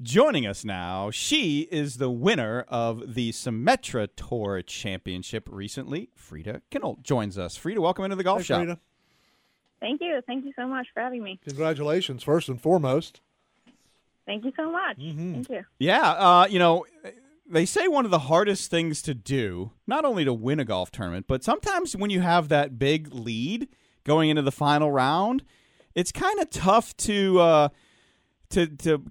Joining us now, she is the winner of the Symetra Tour Championship recently. Frida Kinhult joins us. Frida, welcome into the golf Hey, shop. Frida. Thank you. Thank you so much for having me. Congratulations, first and foremost. Thank you so much. Mm-hmm. Thank you. Yeah, uh, you know, they say one of the hardest things to do, not only to win a golf tournament, but sometimes when you have that big lead going into the final round, it's kind of tough to uh, to to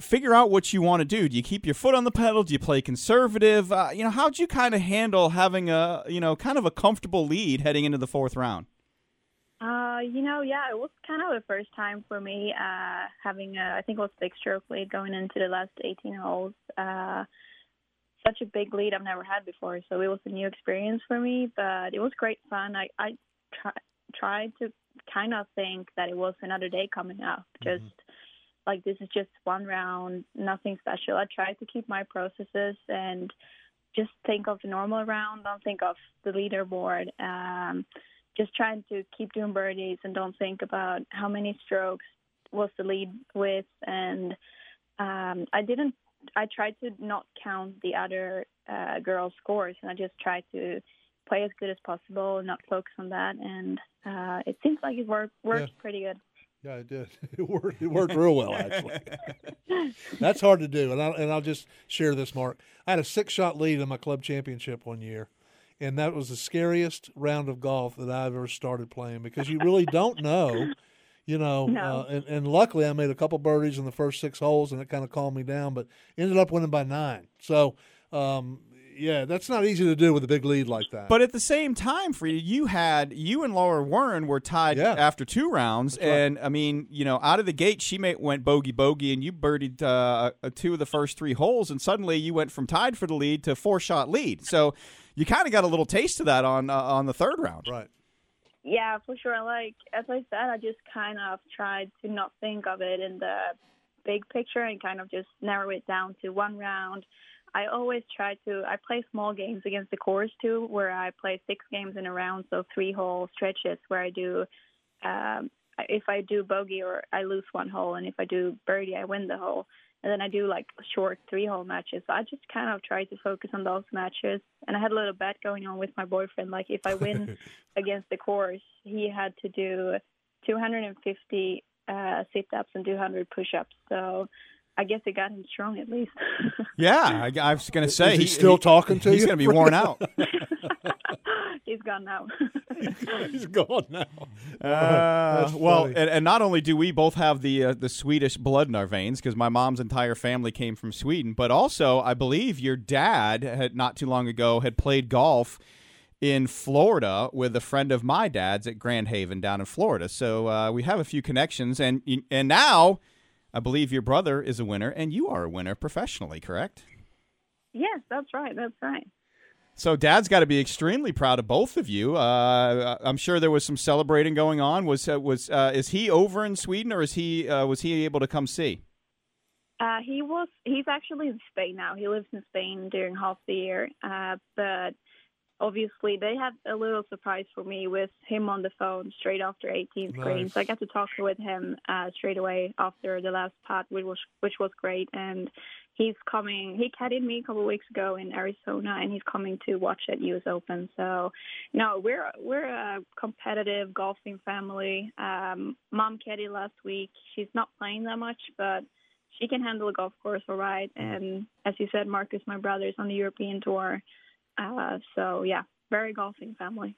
figure out what you want to do. Do you keep your foot on the pedal? Do you play conservative? Uh, you know, how'd you kind of handle having a you know kind of a comfortable lead heading into the fourth round? Uh, you know, yeah, it was kind of the first time for me uh, having a, I think it was six stroke lead going into the last 18 holes. Uh, such a big lead I've never had before, so it was a new experience for me. But it was great fun. I I try, tried to kind of think that it was another day coming up, just like this is just one round, nothing special. I tried to keep my processes and just think of the normal round, don't think of the leaderboard. Um, just trying to keep doing birdies and don't think about how many strokes was the lead with. And um, I didn't. I tried to not count the other uh, girls' scores, and I just tried to play as good as possible, and not focus on that. And uh, it seems like it worked worked Yeah. pretty good. Yeah, it did. It worked. It worked real well, actually. That's hard to do, and I'll, and I'll just share this, Mark. I had a six-shot lead in my club championship one year, and that was the scariest round of golf that I've ever started playing because you really don't know, you know. No. Uh, and, and luckily, I made a couple birdies in the first six holes, and it kind of calmed me down. But ended up winning by nine. So, um, yeah, that's not easy to do with a big lead like that. But at the same time, Frida, you you had you and Laura Warren were tied Yeah. after two rounds, right. and I mean, you know, out of the gate, she made, went bogey bogey, and you birdied uh, uh, two of the first three holes, and suddenly you went from tied for the lead to four shot lead. So you kind of got a little taste of that on uh, on the third round. right. Yeah, for sure. Like as I said, I just kind of tried to not think of it in the big picture and kind of just narrow it down to one round. I always try to. I play small games against the course too, where I play six games in a round, so three hole stretches where I do. Um, if I do bogey or I lose one hole, and if I do birdie, I win the hole. And then I do like short three hole matches. So I just kind of try to focus on those matches. And I had a little bet going on with my boyfriend. Like if I win against the course, he had to do 250 uh, sit ups and 200 push ups. So I guess it got him strong at least. Yeah, I, I was going to say Is he still talking to he's you, going to be worn out. He's gone now. He's gone now. Uh, well, and, and not only do we both have the uh, the Swedish blood in our veins because my mom's entire family came from Sweden, but also I believe your dad had not too long ago had played golf in Florida with a friend of my dad's at Grand Haven down in Florida. So uh, we have a few connections, and and now I believe your brother is a winner, and you are a winner professionally, correct? yes, that's right. That's right. So Dad's got to be extremely proud of both of you. Uh, I'm sure there was some celebrating going on. Was uh, was uh, is he over in Sweden or is he uh, was he able to come see? Uh, he was. He's actually in Spain now. He lives in Spain during half the year. Uh, but obviously, they had a little surprise for me with him on the phone straight after 18th green. Nice. So I got to talk with him uh, straight away after the last putt, which was which was great. And he's coming. He caddied me a couple of weeks ago in Arizona, and he's coming to watch at U.S. Open. So, no, we're we're a competitive golfing family. Um, Mom caddied last week. She's not playing that much, but she can handle a golf course all right. And as you said, Marcus, my brother, is on the European tour. Uh, so yeah, very golfing family.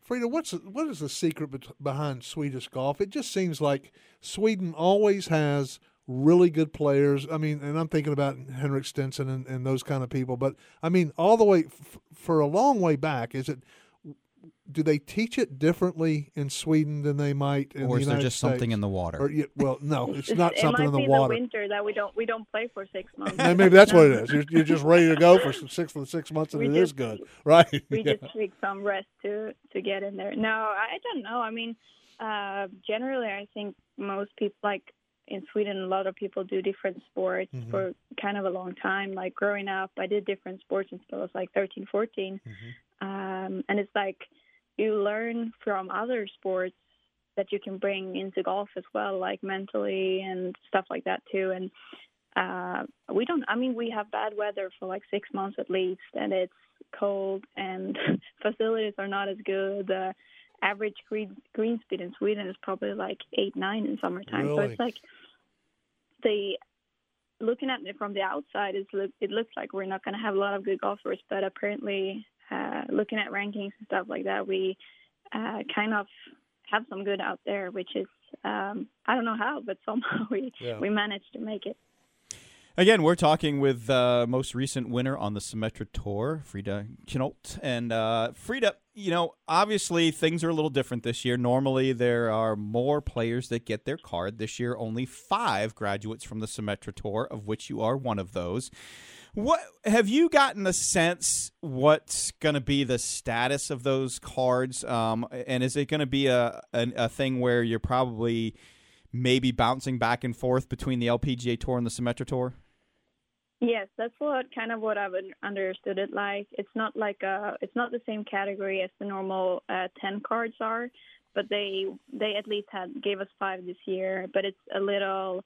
Frida, what's what is the secret behind Swedish golf? It just seems like Sweden always has really good players. I mean, and I'm thinking about Henrik Stenson and, and those kind of people. But I mean, all the way f- for a long way back, is it? Do they teach it differently in Sweden than they might in or the is there United just something in the water? Or, yeah, well, no, it's not it something might in the be water. the winter that we don't we don't play for six months. Maybe that's what it is. You're, you're just ready to go for some six for the six months, and We it is just- good, right? we Yeah. just take some rest to to get in there. No, I don't know. I mean, uh, generally, I think most people like in Sweden, a lot of people do different sports Mhm. for kind of a long time. Like growing up, I did different sports until I was like 13, 14. Mhm. Um, and it's like you learn from other sports that you can bring into golf as well, like mentally and stuff like that too. And uh, we don't. I mean, we have bad weather for like six months at least, and it's cold, and facilities are not as good. The average green green speed in Sweden is probably like eight nine in summertime. Really? So it's like the looking at it from the outside, it looks like we're not going to have a lot of good golfers, but apparently, uh, looking at rankings and stuff like that, we uh, kind of have some good out there, which is um, I don't know how, but somehow we Yeah. we managed to make it. Again, we're talking with uh, most recent winner on the Symetra Tour, Frida Kinhult. And uh, Frida, you know, obviously things are a little different this year. Normally, there are more players that get their card. This year, only five graduates from the Symetra Tour, of which you are one of those. What have you gotten a sense what's going to be the status of those cards? Um, and is it going to be a, a a thing where you're probably maybe bouncing back and forth between the LPGA Tour and the Symetra Tour? Yes, that's what kind of what I've understood it like. It's not like a, it's not the same category as the normal uh, ten cards are, but they they at least had gave us five this year. But it's a little,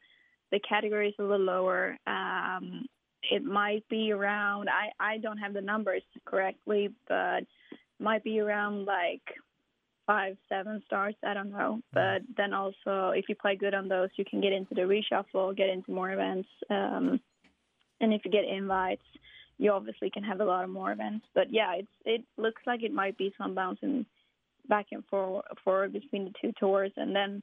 the category is a little lower. Um, it might be around. I I don't have the numbers correctly, but might be around like five seven stars. I don't know. But then also, if you play good on those, you can get into the reshuffle, get into more events. Um, and if you get invites, you obviously can have a lot of more events. But yeah, it's it looks like it might be some bouncing back and forward, forward between the two tours. And then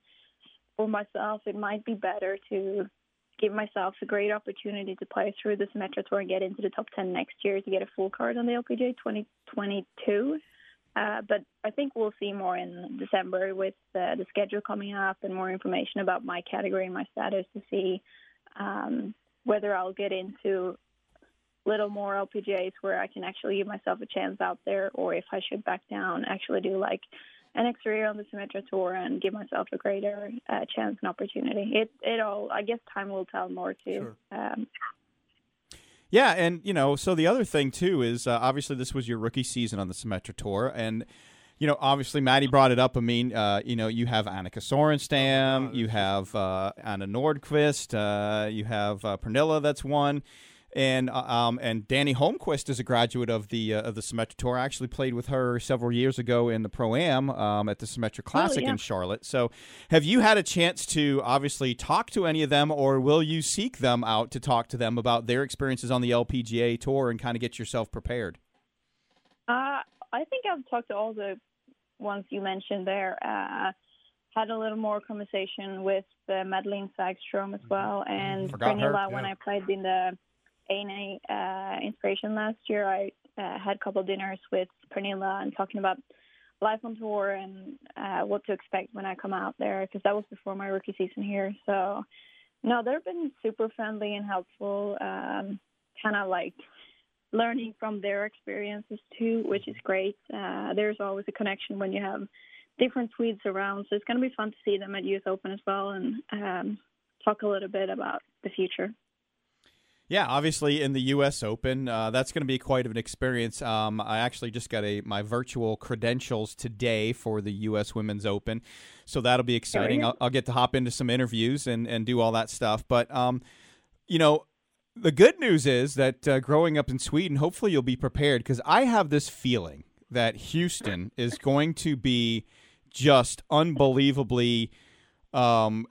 for myself, it might be better to give myself a great opportunity to play through this Symetra Tour and get into the top 10 next year to get a full card on the LPGA 2022. Uh, but I think we'll see more in December with uh, the schedule coming up and more information about my category and my status to see um, whether I'll get into little more LPGAs where I can actually give myself a chance out there, or if I should back down, actually do like an extra year on the Symetra Tour and give myself a greater uh, chance and opportunity. It it all I guess time will tell more too. Um, Yeah, and you know, so the other thing too is uh, obviously this was your rookie season on the Symetra Tour, and you know, obviously Maddie brought it up. I mean, uh, you know, you have Annika Sorenstam, Oh, you have uh, Anna Nordqvist, uh, you have uh, Pernilla that's one, and uh, um, and Danny Holmqvist is a graduate of the uh, of the Symetra Tour. I actually played with her several years ago in the Pro Am um, at the Symetra Classic yeah. in Charlotte. So, have you had a chance to obviously talk to any of them, or will you seek them out to talk to them about their experiences on the LPGA Tour and kind of get yourself prepared? Uh, I think I've talked to all the ones you mentioned there. Uh, had a little more conversation with uh, Madelene Sagström as well, and Forgot her, Pernilla when. I played in the ANA uh, Inspiration last year. I uh, had a couple dinners with Pernilla and talking about life on tour and uh, what to expect when I come out there because that was before my rookie season here. So, no, they've been super friendly and helpful. Um, kind of like learning from their experiences too, which is great. Uh, there's always a connection when you have different Swedes around, so it's going to be fun to see them at U.S. Open as well and um, talk a little bit about the future. Yeah, obviously in the U.S. Open, uh, that's going to be quite of an experience. Um, I actually just got a my virtual credentials today for the U.S. Women's Open, so that'll be exciting. I'll, I'll get to hop into some interviews and, and do all that stuff. But um, you know, the good news is that uh, growing up in Sweden, hopefully you'll be prepared because I have this feeling that Houston is going to be just unbelievably um,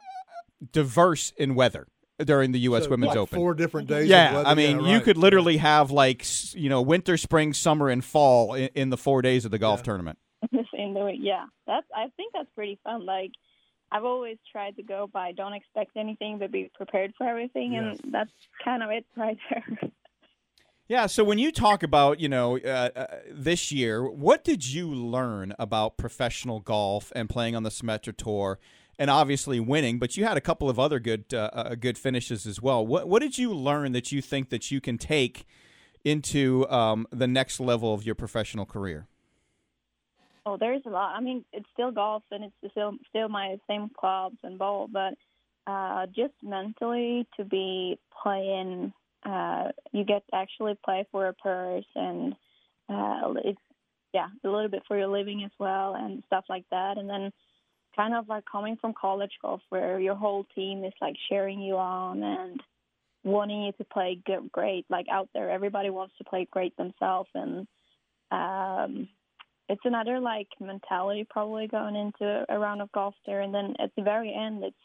diverse in weather during the U.S. So, Women's like Open. Four different days. of Yeah, weather. I mean, Yeah, you could literally have like you know winter, spring, summer, and fall in, in the four days of the golf Yeah. tournament. in the yeah, that's I think that's pretty fun. Like I've always tried to go by don't expect anything but be prepared for everything, Yes. and that's kind of it right there. Yeah. So when you talk about you know uh, uh, this year, what did you learn about professional golf and playing on the Symetra Tour? And obviously winning, but you had a couple of other good uh, uh, good finishes as well. What what did you learn that you think that you can take into um, the next level of your professional career? Oh, there's a lot. I mean, it's still golf and it's still still my same clubs and ball, but uh, just mentally to be playing, uh, you get to actually play for a purse and uh, it's yeah a little bit for your living as well and stuff like that, and then kind of like coming from college golf where your whole team is like cheering you on and wanting you to play good, great. Like out there, everybody wants to play great themselves, and um, it's another like mentality probably going into a round of golf there. And then at the very end, it's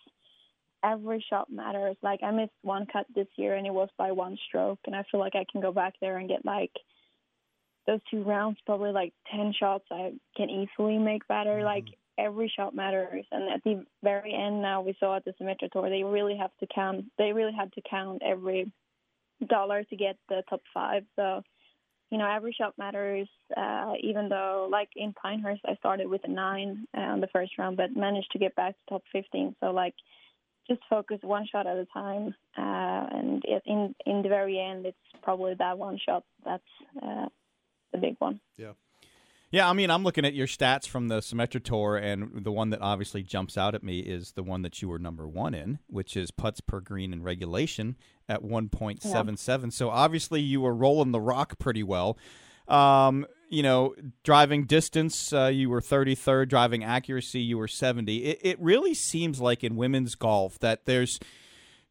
every shot matters. Like I missed one cut this year, and it was by one stroke, and I feel like I can go back there and get like those two rounds, probably like ten shots. I can easily make better. Mm-hmm. Like every shot matters, and at the very end, now we saw at the Symetra Tour, they really have to count. They really had to count every dollar to get the top five. So you know, every shot matters. Uh, even though, like in Pinehurst, I started with a nine uh, on the first round, but managed to get back to top 15. So, like, just focus one shot at a time, uh, and in in the very end, it's probably that one shot that's uh, the big one. Yeah. Yeah, I mean, I'm looking at your stats from the Symetra Tour, and the one that obviously jumps out at me is the one that you were number one in, which is putts per green in regulation at 1.77. Yeah. So obviously, you were rolling the rock pretty well. Um, you know, driving distance, uh, you were 33rd. Driving accuracy, you were 70. It, it really seems like in women's golf that there's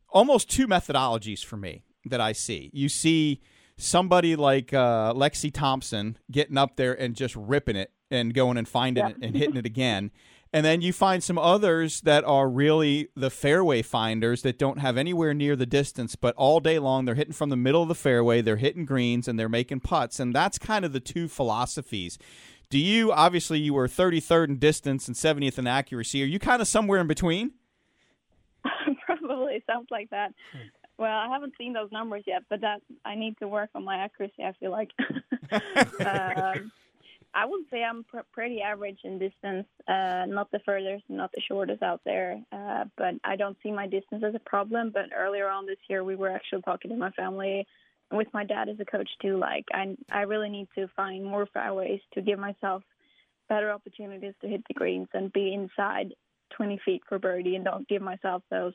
almost two methodologies for me that I see. You see somebody like uh, Lexi Thompson getting up there and just ripping it and going and finding yeah. it and hitting it again. And then you find some others that are really the fairway finders that don't have anywhere near the distance, but all day long they're hitting from the middle of the fairway, they're hitting greens, and they're making putts. And that's kind of the two philosophies. Do you, obviously, you were 33rd in distance and 70th in accuracy. Are you kind of somewhere in between? Probably sounds like that. Well, I haven't seen those numbers yet, but that I need to work on my accuracy. I feel like. um, I would say I'm pr- pretty average in distance. Uh, not the furthest, not the shortest out there. Uh, but I don't see my distance as a problem. But earlier on this year, we were actually talking to my family, with my dad as a coach too. Like I, I really need to find more fairways to give myself better opportunities to hit the greens and be inside 20 feet for birdie, and don't give myself those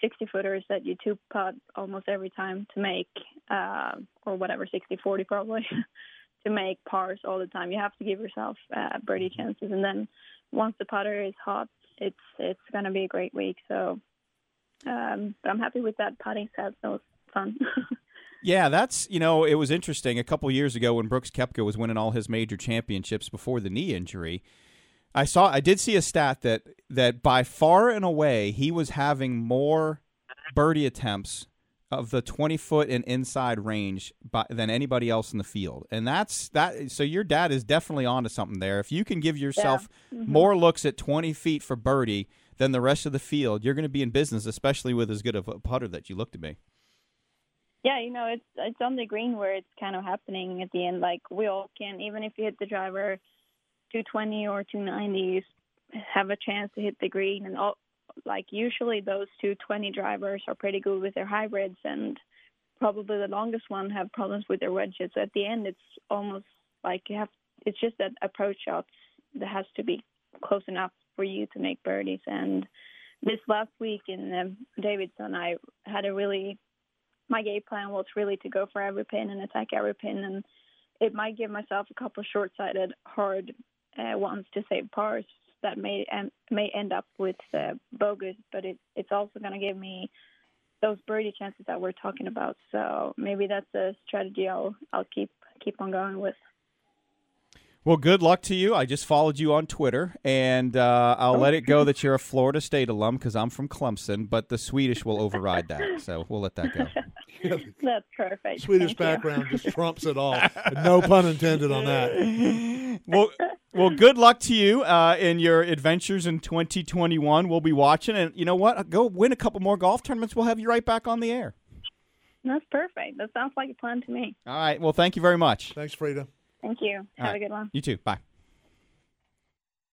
60 footers that you two putt almost every time to make, uh, or whatever, 60 40 probably, to make pars all the time. You have to give yourself uh, birdie mm-hmm. chances. And then once the putter is hot, it's it's going to be a great week. So, um, but I'm happy with that putting set. That was fun. Yeah, that's you know it was interesting. A couple years ago when Brooks Koepka was winning all his major championships before the knee injury, I saw I did see a stat that that by far and away he was having more birdie attempts of the 20 foot and inside range by, than anybody else in the field. And that's that so your dad is definitely onto something there. If you can give yourself yeah. mm-hmm. more looks at 20 feet for birdie than the rest of the field, you're going to be in business, especially with as good of a putter that you look to be. Yeah, you know, it's it's on the green where it's kind of happening at the end. Like we all can, even if you hit the driver 220 or 290s have a chance to hit the green. And all like usually those 220 drivers are pretty good with their hybrids and probably the longest one have problems with their wedges. So at the end it's almost like you have it's just that approach shots that has to be close enough for you to make birdies. And this last week in um, Davidson I had a really my game plan was really to go for every pin and attack every pin. And it might give myself a couple short-sighted hard uh, wants to save pars that may um, may end up with uh, bogus, but it, it's also going to give me those birdie chances that we're talking about. So maybe that's a strategy I'll I'll keep keep on going with. Well, good luck to you. I just followed you on Twitter, and uh, I'll let it go that you're a Florida State alum because I'm from Clemson, but the Swedish will override that. So we'll let that go. That's perfect. Swedish Thank background you. just trumps it all. no pun intended on that. Well, well, good luck to you uh, in your adventures in 2021. We'll be watching, and you know what? Go win a couple more golf tournaments. We'll have you right back on the air. That's perfect. That sounds like a plan to me. All right. Well, thank you very much. Thanks, Frida. Thank you. Have right. a good one. You too. Bye.